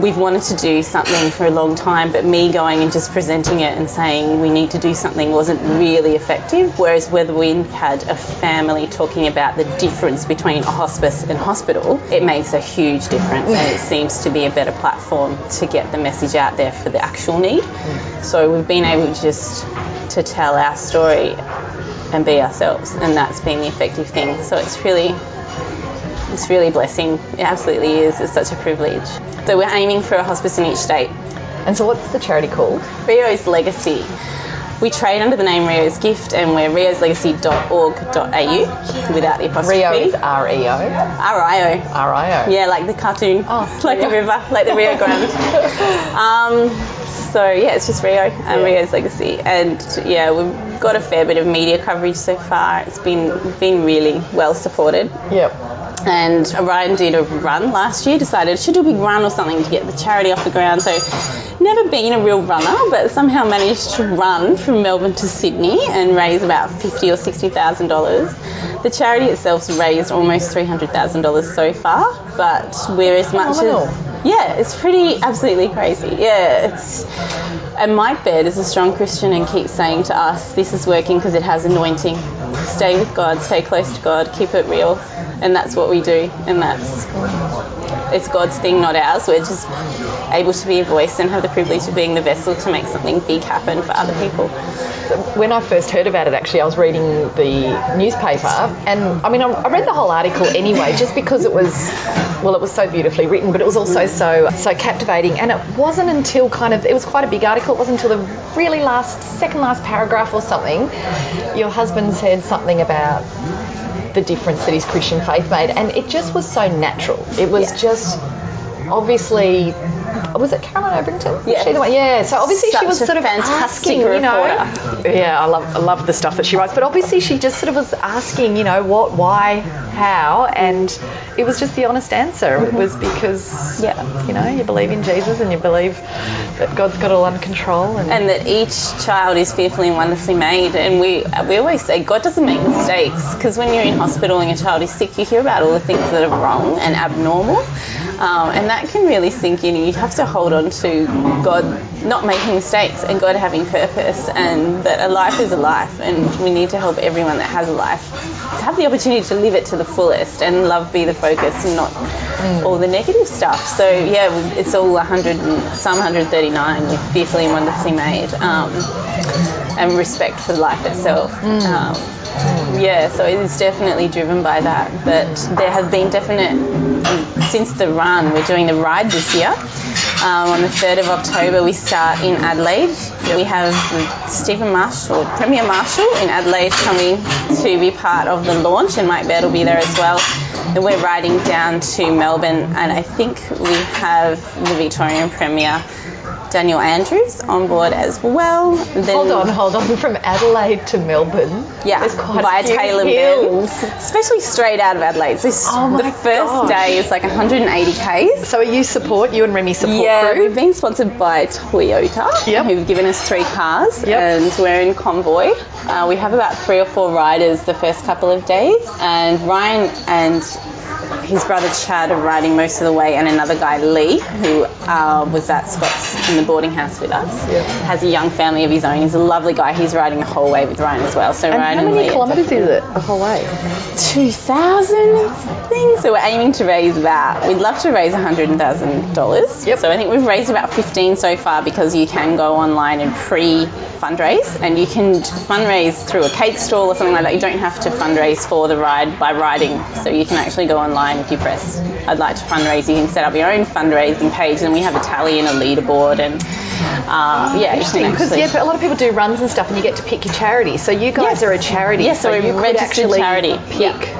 we've wanted to do something for a long time, but me going and just presenting it and saying we need to do something wasn't really effective. Whereas whether we had a family talking about the difference between a hospice and hospital, it makes a huge difference and it seems to be a better platform to get the message out there for the actual need. So we've been able just to tell our story and be ourselves and that's been the effective thing. So it's really it's really a blessing. It absolutely is. It's such a privilege. So we're aiming for a hospice in each state. And so what's the charity called? Rio's Legacy. We trade under the name Rio's Gift and we're rioslegacy.org.au without the apostrophe. Rio is R-E-O? R-I-O. R-I-O. Yeah, like the cartoon. Oh, [laughs] like the river, like the Rio Grande. [laughs] um, so yeah, it's just Rio and yeah. Rio's Legacy. And yeah, we've got a fair bit of media coverage so far. It's been been really well supported. Yep and Ryan did a run last year, decided should do a big run or something to get the charity off the ground. So never been a real runner, but somehow managed to run from Melbourne to Sydney and raise about fifty or sixty thousand dollars. The charity itself's raised almost three hundred thousand dollars so far, but we're as oh, much as yeah, it's pretty absolutely crazy. Yeah, it's and Mike Baird is a strong Christian and keeps saying to us, this is working because it has anointing. Stay with God, stay close to God, keep it real, and that's what we do, and that's it's God's thing, not ours. We're just able to be a voice and have the privilege of being the vessel to make something big happen for other people. When I first heard about it, actually, I was reading the newspaper, and I mean, I read the whole article anyway, just because it was, well, it was so beautifully written, but it was also so so captivating. And it wasn't until kind of it was quite a big article. It wasn't until the really last, second last paragraph or something, your husband said something about the difference that his Christian faith made, and it just was so natural. It was yeah. just obviously was it Caroline Overington? Yeah. She the one? Yeah. So obviously Such she was sort of fantastic asking, reporter. you know. Yeah, I love I love the stuff that she writes. But obviously she just sort of was asking, you know, what, why, how, and it was just the honest answer. It was because yeah. you know, you believe in Jesus and you believe that God's got it all under control and, and that each child is fearfully and wonderfully made. And we we always say God doesn't make mistakes because when you're in hospital and your child is sick, you hear about all the things that are wrong and abnormal, um, and that can really sink in. You have to hold on to God not making mistakes and God having purpose, and that a life is a life, and we need to help everyone that has a life to have the opportunity to live it to the fullest and love be the focus and not mm. all the negative stuff. So yeah, it's all 100 and some 139 with fearfully and wonderfully made, um, and respect for life itself. Mm. Um, yeah, so it is definitely driven by that. But there have been definite since the run. We're doing the ride this year. Um, on the 3rd of October, we start in Adelaide. We have Stephen Marshall, Premier Marshall in Adelaide, coming to be part of the launch, and Mike Baird will be there as well. And we're riding down to Melbourne, and I think we have the Victorian Premier Daniel Andrews on board as well. Then, hold on, hold on. [laughs] From Adelaide to Melbourne, yeah, there's quite by a few Taylor. Bend, especially straight out of Adelaide. So Oh the first gosh. day is like 180 k's. So are you support you and Remy support Yeah, crew? we've been sponsored by Toyota, Yep. who've given us three cars, Yep. and we're in convoy Uh, we have about three or four riders the first couple of days, and Ryan and his brother Chad are riding most of the way, and another guy Lee, who uh, was at Scots in the boarding house with us, has a young family of his own. He's a lovely guy. He's riding the whole way with Ryan as well. So Ryan And Ryan how and many Lee. kilometres is it the whole way? 2,000 something. So we're aiming to raise that. We'd love to raise $100,000. Yep. So I think we've raised about 15 so far because you can go online and pre fundraise and you can fundraise through a cake stall or something like that. You don't have to fundraise for the ride by riding. So you can actually go online if you press I'd like to fundraise. You can set up your own fundraising page and we have a tally and a leaderboard and uh, yeah, Because actually yeah, but a lot of people do runs and stuff, and you get to pick your charity. So you guys Yes. are a charity. Yes, so so we're registered actually charity. pick. Yeah,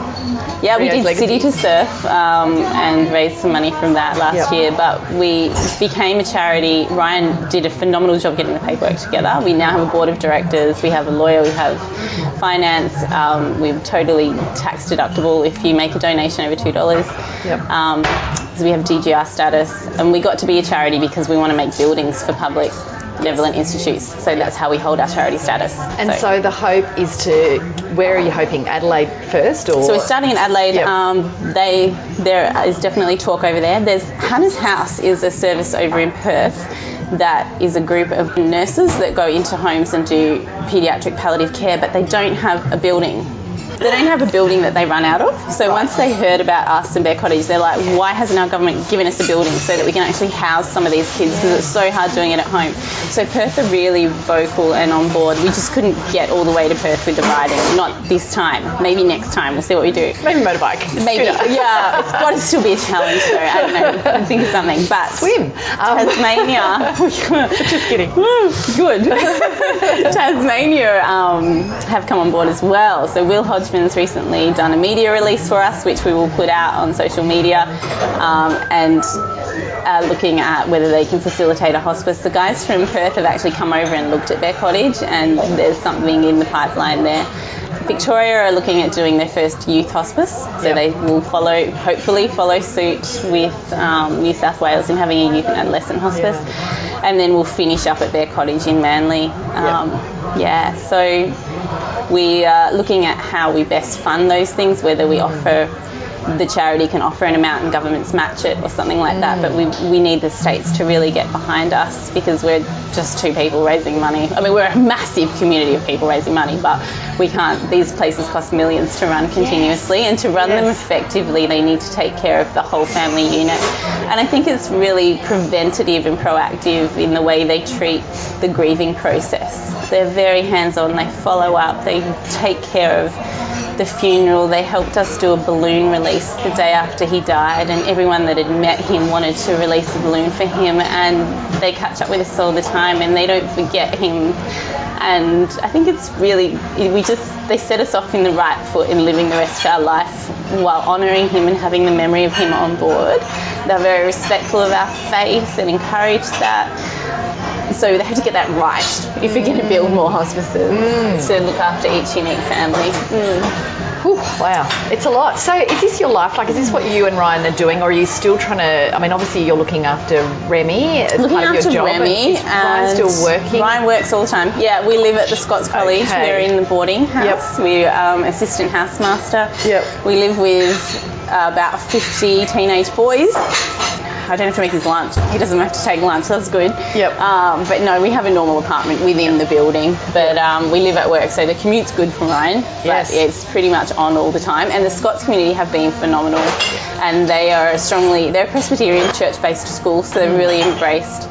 we did Legacy. City to Surf um, and raised some money from that last Yep. year, but we became a charity. Ryan did a phenomenal job getting the paperwork together. We now have a board of directors, we have a lawyer, we have finance, um, we're totally tax deductible if you make a donation over $2. Yep. Um, so we have DGR status, and we got to be a charity because we want to make buildings for public benevolent institutes. So that's how we hold our charity status. And so the hope is to. Where are you hoping? Adelaide first, or So we're starting in Adelaide. Yep. Um, they there is definitely talk over there. There's Hannah's House is a service over in Perth that is a group of nurses that go into homes and do paediatric palliative care, but they don't have a building. They don't have a building that they run out of. So once they heard about us and Bear Cottage, they're like, why hasn't our government given us a building so that we can actually house some of these kids because it's so hard doing it at home. So Perth are really vocal and on board. We just couldn't get all the way to Perth with the riding. Not this time. Maybe next time. We'll see what we do. maybe motorbike, Maybe, yeah. It's got to still be a challenge, though. I don't know. I'll think of something. But swim. Um, Tasmania. [laughs] Just kidding. Woo, good. [laughs] Tasmania um, have come on board as well. So Hodgman's recently done a media release for us, which we will put out on social media, um, and uh, looking at whether they can facilitate a hospice. The guys from Perth have actually come over and looked at Bear Cottage, and there's something in the pipeline there. Victoria are looking at doing their first youth hospice, so Yep. they will follow, hopefully, follow suit with um, New South Wales in having a youth and adolescent hospice, and then we'll finish up at Bear Cottage in Manly. Um, Yeah, so we are looking at how we best fund those things, whether we offer the charity can offer an amount and governments match it or something like that. But we, we need the states to really get behind us because we're just two people raising money. I mean, we're a massive community of people raising money, but we can't. These places cost millions to run continuously, and to run them effectively, they need to take care of the whole family unit. And I think it's really preventative and proactive in the way they treat the grieving process. They're very hands on, they follow up, they take care of the funeral. They helped us do a balloon release the day after he died, and everyone that had met him wanted to release a balloon for him. And they catch up with us all the time, and they don't forget him. And I think it's really we just they set us off in the right foot in living the rest of our life while honouring him and having the memory of him on board. They're very respectful of our faith and encourage that. So they have to get that right if we're going to build more hospices to look after each unique family. Whew, wow, it's a lot. So, is this your life? Like, is this what you and Ryan are doing, or are you still trying to? I mean, obviously, you're looking after Remy as Looking part of after your job. Remy, Is Ryan and still working? Ryan works all the time. Yeah, we live at the Scots College. Okay. We're in the boarding house. We're um, assistant housemaster. Yep. We live with uh, about 50 teenage boys. I don't have to make his lunch. He doesn't have to take lunch. That's good. Yep. Um, but no, we have a normal apartment within the building. But um, we live at work, so the commute's good for Ryan. Yes. But it's pretty much on all the time. And the Scots community have been phenomenal. And they are strongly, they're a Presbyterian church-based school, so they've really embraced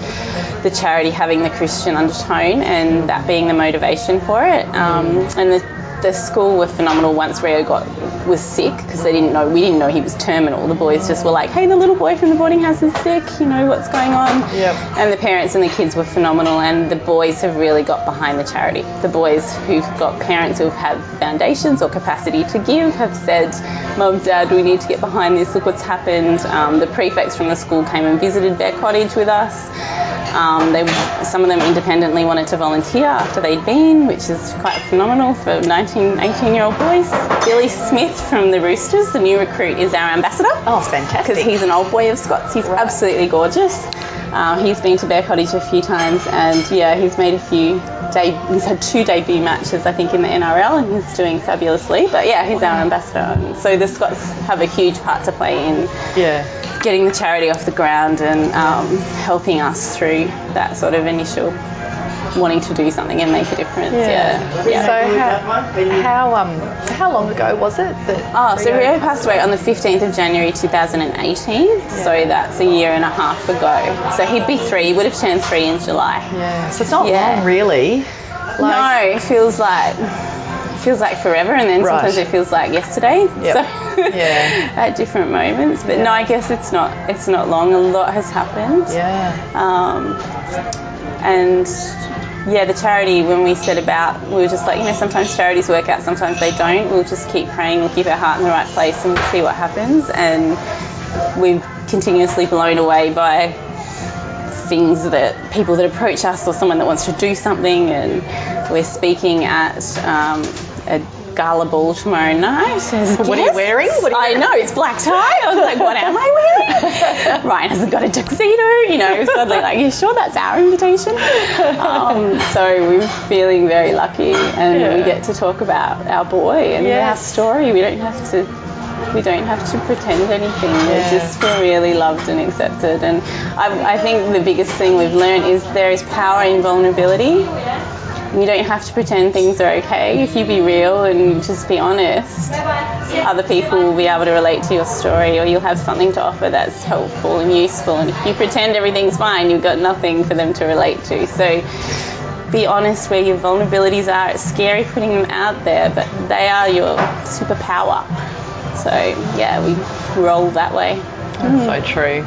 the charity having the Christian undertone and that being the motivation for it. Um, and the, the school were phenomenal once Rio got was sick because they didn't know we didn't know he was terminal. The boys just were like, "Hey, the little boy from the boarding house is sick. You know what's going on?" Yep. And the parents and the kids were phenomenal, and the boys have really got behind the charity. The boys who've got parents who've had foundations or capacity to give have said, "Mum, Dad, we need to get behind this. Look what's happened." Um, the prefects from the school came and visited Bear Cottage with us. Um, they, some of them independently wanted to volunteer after they'd been, which is quite phenomenal for 19, 18 year old boys. Billy Smith from the Roosters, the new recruit, is our ambassador Oh, fantastic. because he's an old boy of Scots. He's absolutely gorgeous. Um, he's been to Bear Cottage a few times, and yeah, he's made a few. De- he's had two debut matches, I think, in the NRL, and he's doing fabulously. But yeah, he's our ambassador. And so the Scots have a huge part to play in Yeah. getting the charity off the ground and um, helping us through that sort of initial wanting to do something and make a difference. Yeah. yeah. So how, how um how long ago was it that? Oh, so Rio passed away on the 15th of January 2018, so that's a year and a half ago. So he'd be three, he would have turned three in July. Yeah. So it's not Yeah. long really. no, it feels like feels like forever, and then Right. sometimes it feels like yesterday. Yep. So Yeah. [laughs] at different moments, but no, I guess it's not. It's not long. A lot has happened. Yeah. Um, and yeah, the charity, when we set about, we were just like, you know, sometimes charities work out, sometimes they don't. We'll just keep praying, we'll keep our heart in the right place, and we'll see what happens. And we've continuously blown away by things that people that approach us or someone that wants to do something. And we're speaking at um, a gala ball tomorrow night. as What are you wearing? What are you I know, it's black tie. I was like, what am I wearing? [laughs] Ryan hasn't got a tuxedo, you know, suddenly like, you sure that's our invitation? Um, so we're feeling very lucky and we get to talk about our boy and our story. We don't have to we don't have to pretend anything. Yeah. We just feel really loved and accepted. And I, I think the biggest thing we've learned is there is power in vulnerability. You don't have to pretend things are okay. If you be real and just be honest, other people will be able to relate to your story or you'll have something to offer that's helpful and useful. And if you pretend everything's fine, you've got nothing for them to relate to. So be honest where your vulnerabilities are. It's scary putting them out there, but they are your superpower. So yeah, we roll that way. That's so true.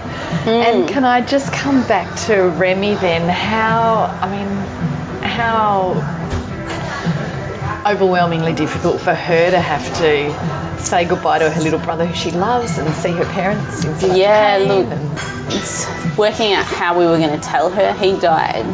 Mm. And can I just come back to Remy then? How, I mean, how overwhelmingly difficult for her to have to say goodbye to her little brother who she loves and see her parents Yeah, look, and- it's working out how we were going to tell her. He died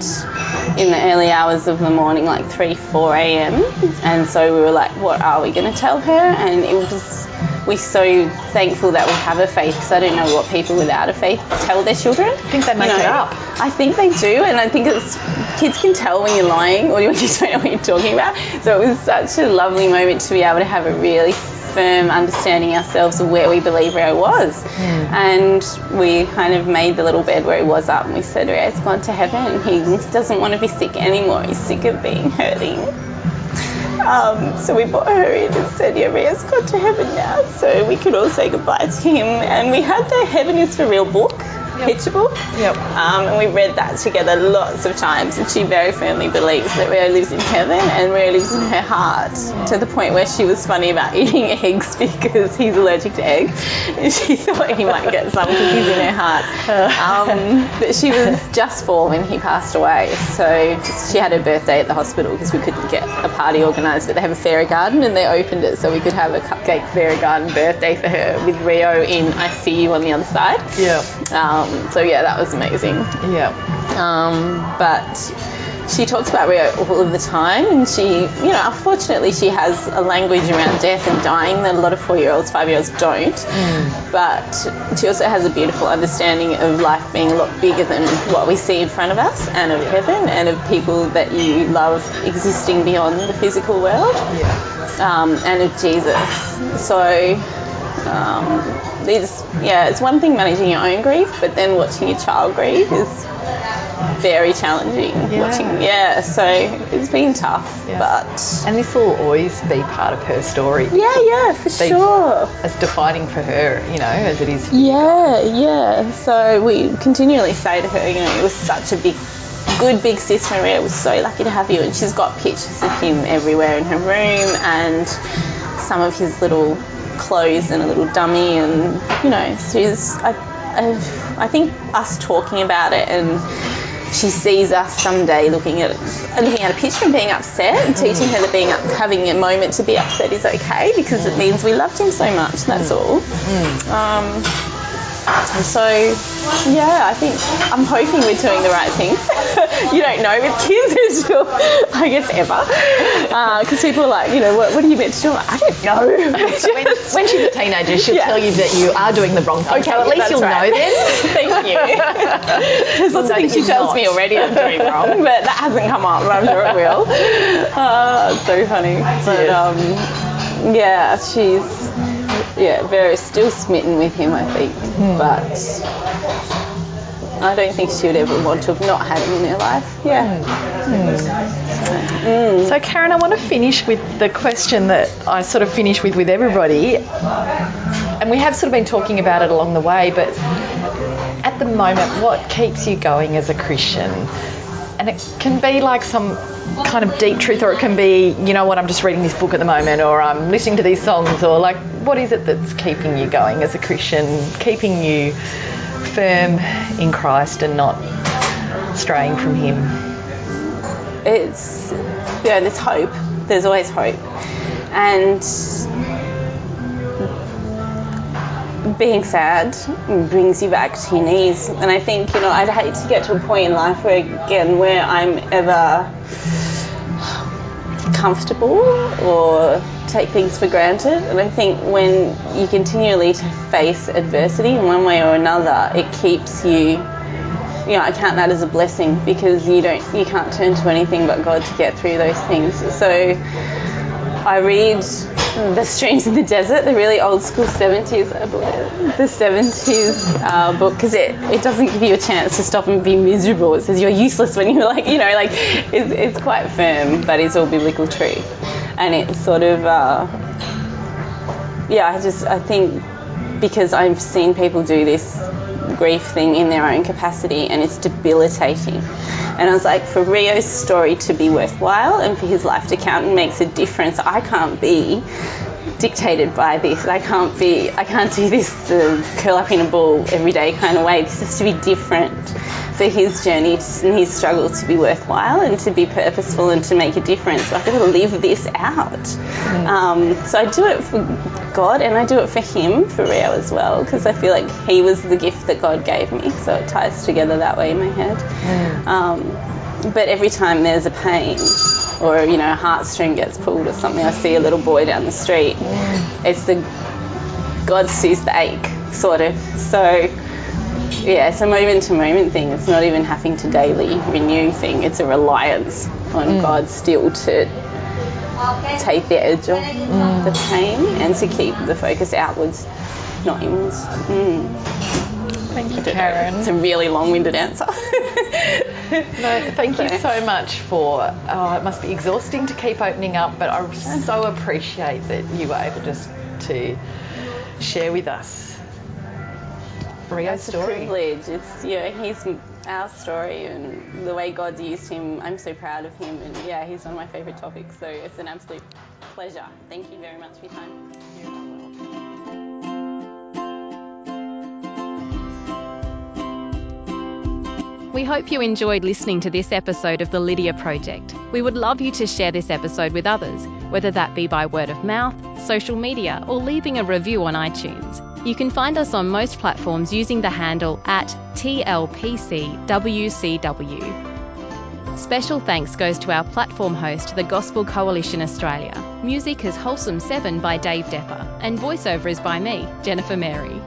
in the early hours of the morning, like 3, 4 a.m. And so we were like, what are we going to tell her? And it was, we're so thankful that we have a faith because I don't know what people without a faith tell their children. I think they make it up. I think they do, and I think it's kids can tell when you're lying or when you don't know what you're talking about. So it was such a lovely moment to be able to have a really firm understanding ourselves of where we believe Rio was. Hmm. And we kind of made the little bed where he was up and we said, Rio's gone to heaven. He doesn't want to be sick anymore. He's sick of being hurting. Um, so we brought her in and said, yeah, Rio's gone to heaven now. So we could all say goodbye to him. And we had the Heaven is for Real book, book. Yep. Um, and we read that together lots of times, and she very firmly believes that Rio lives in heaven and Rio lives in her heart to the point where she was funny about [laughs] eating eggs because he's allergic to eggs. And she [laughs] thought he might get some because he's in her heart. [laughs] Um, but she was just four when he passed away, so she had her birthday at the hospital because we couldn't get a party organised. But they have a fairy garden and they opened it so we could have a cupcake fairy garden birthday for her with Rio in I See You on the other side. Yeah. Um, so yeah, that was amazing. Yeah. Um, but she talks about Rio all of the time, and she, you know, unfortunately, she has a language around death and dying that a lot of four-year-olds, five-year-olds don't. But she also has a beautiful understanding of life being a lot bigger than what we see in front of us, and of heaven, and of people that you love existing beyond the physical world Yeah. um, and of Jesus. So, it's, yeah, it's one thing managing your own grief, but then watching your child grieve is very challenging. Yeah. Watching, yeah, so it's been tough, Yeah. but And this will always be part of her story. yeah, yeah, for sure. As defining for her, you know, as it is. Yeah, yeah. So we continually say to her, you know, it was such a big, good big sis Maria was so lucky to have you, and she's got pictures of him everywhere in her room, and some of his little clothes and a little dummy, and you know, she's. I, I, I think us talking about it and. She sees us someday looking at looking at a picture and being upset, and teaching her that being up, having a moment to be upset is okay because it means we loved him so much. That's all. Um, so, yeah, I think I'm hoping we're doing the right things. [laughs] you don't know with kids [laughs] until, I guess, ever. Because uh, people are like, you know, what, what are you meant to do? I don't know. [laughs] when, when, she's a teenager, she'll yeah. tell you that you are doing the wrong thing. Okay, so at least you'll right. know then. Thank you. There's lots of things she tells not. me already I'm doing wrong, but that hasn't come up, but I'm sure it will. Uh, it's so funny. But, um, yeah, she's yeah, very still smitten with him, I think. Mm. But I don't think she would ever want to have not had him in her life. Yeah. Mm. Mm. So, Karen, I want to finish with the question that I sort of finish with with everybody. And we have sort of been talking about it along the way, but at the moment, what keeps you going as a Christian? And it can be like some kind of deep truth, or it can be, you know what, I'm just reading this book at the moment, or I'm listening to these songs, or like, what is it that's keeping you going as a Christian, keeping you firm in Christ and not straying from Him? It's, yeah, there's hope. There's always hope. And being sad brings you back to your knees. And I think, you know, I'd hate to get to a point in life where, again, where I'm ever comfortable or take things for granted. And I think when you continually face adversity in one way or another, it keeps you. You know, I count that as a blessing because you don't, you can't turn to anything but God to get through those things. So I read the Streams in the Desert, the really old school 70s, I believe, the 70s uh, book, because it, it doesn't give you a chance to stop and be miserable. It says you're useless when you're [laughs] like, you know, like it's, it's quite firm, but it's all biblical truth. And it's sort of, uh, yeah, I just, I think because I've seen people do this grief thing in their own capacity and it's debilitating and I was like, for Rio's story to be worthwhile and for his life to count and makes a difference, I can't be dictated by this. I can't be, I can't do this uh, curl up in a ball every day kind of way. This has to be different for his journey and his struggle to be worthwhile and to be purposeful and to make a difference. I've got to live this out. Mm. Um, so I do it for God and I do it for him, for Rio as well, because I feel like he was the gift that God gave me. So it ties together that way in my head. Mm. Um, but every time there's a pain, or you know a heartstring gets pulled or something. I see a little boy down the street. It's the God sees the ache, sort of. So yeah, it's a moment to moment thing. It's not even having to daily renew thing. It's a reliance on mm. God still to take the edge off mm. the pain and to keep the focus outwards, not inwards. Mm. Thank you, Karen. It's a really long-winded answer. no, thank you so much for. Oh, it must be exhausting to keep opening up, but I so appreciate that you were able just to share with us Rio's story. It's a privilege. It's yeah, he's our story and the way God's used him. I'm so proud of him, and yeah, he's one of my favourite topics. So it's an absolute pleasure. Thank you very much for your time. We hope you enjoyed listening to this episode of the Lydia Project. We would love you to share this episode with others, whether that be by word of mouth, social media, or leaving a review on iTunes. You can find us on most platforms using the handle at TLPCWCW. Special thanks goes to our platform host, the Gospel Coalition Australia. Music is Wholesome 7 by Dave Depper, and voiceover is by me, Jennifer Mary.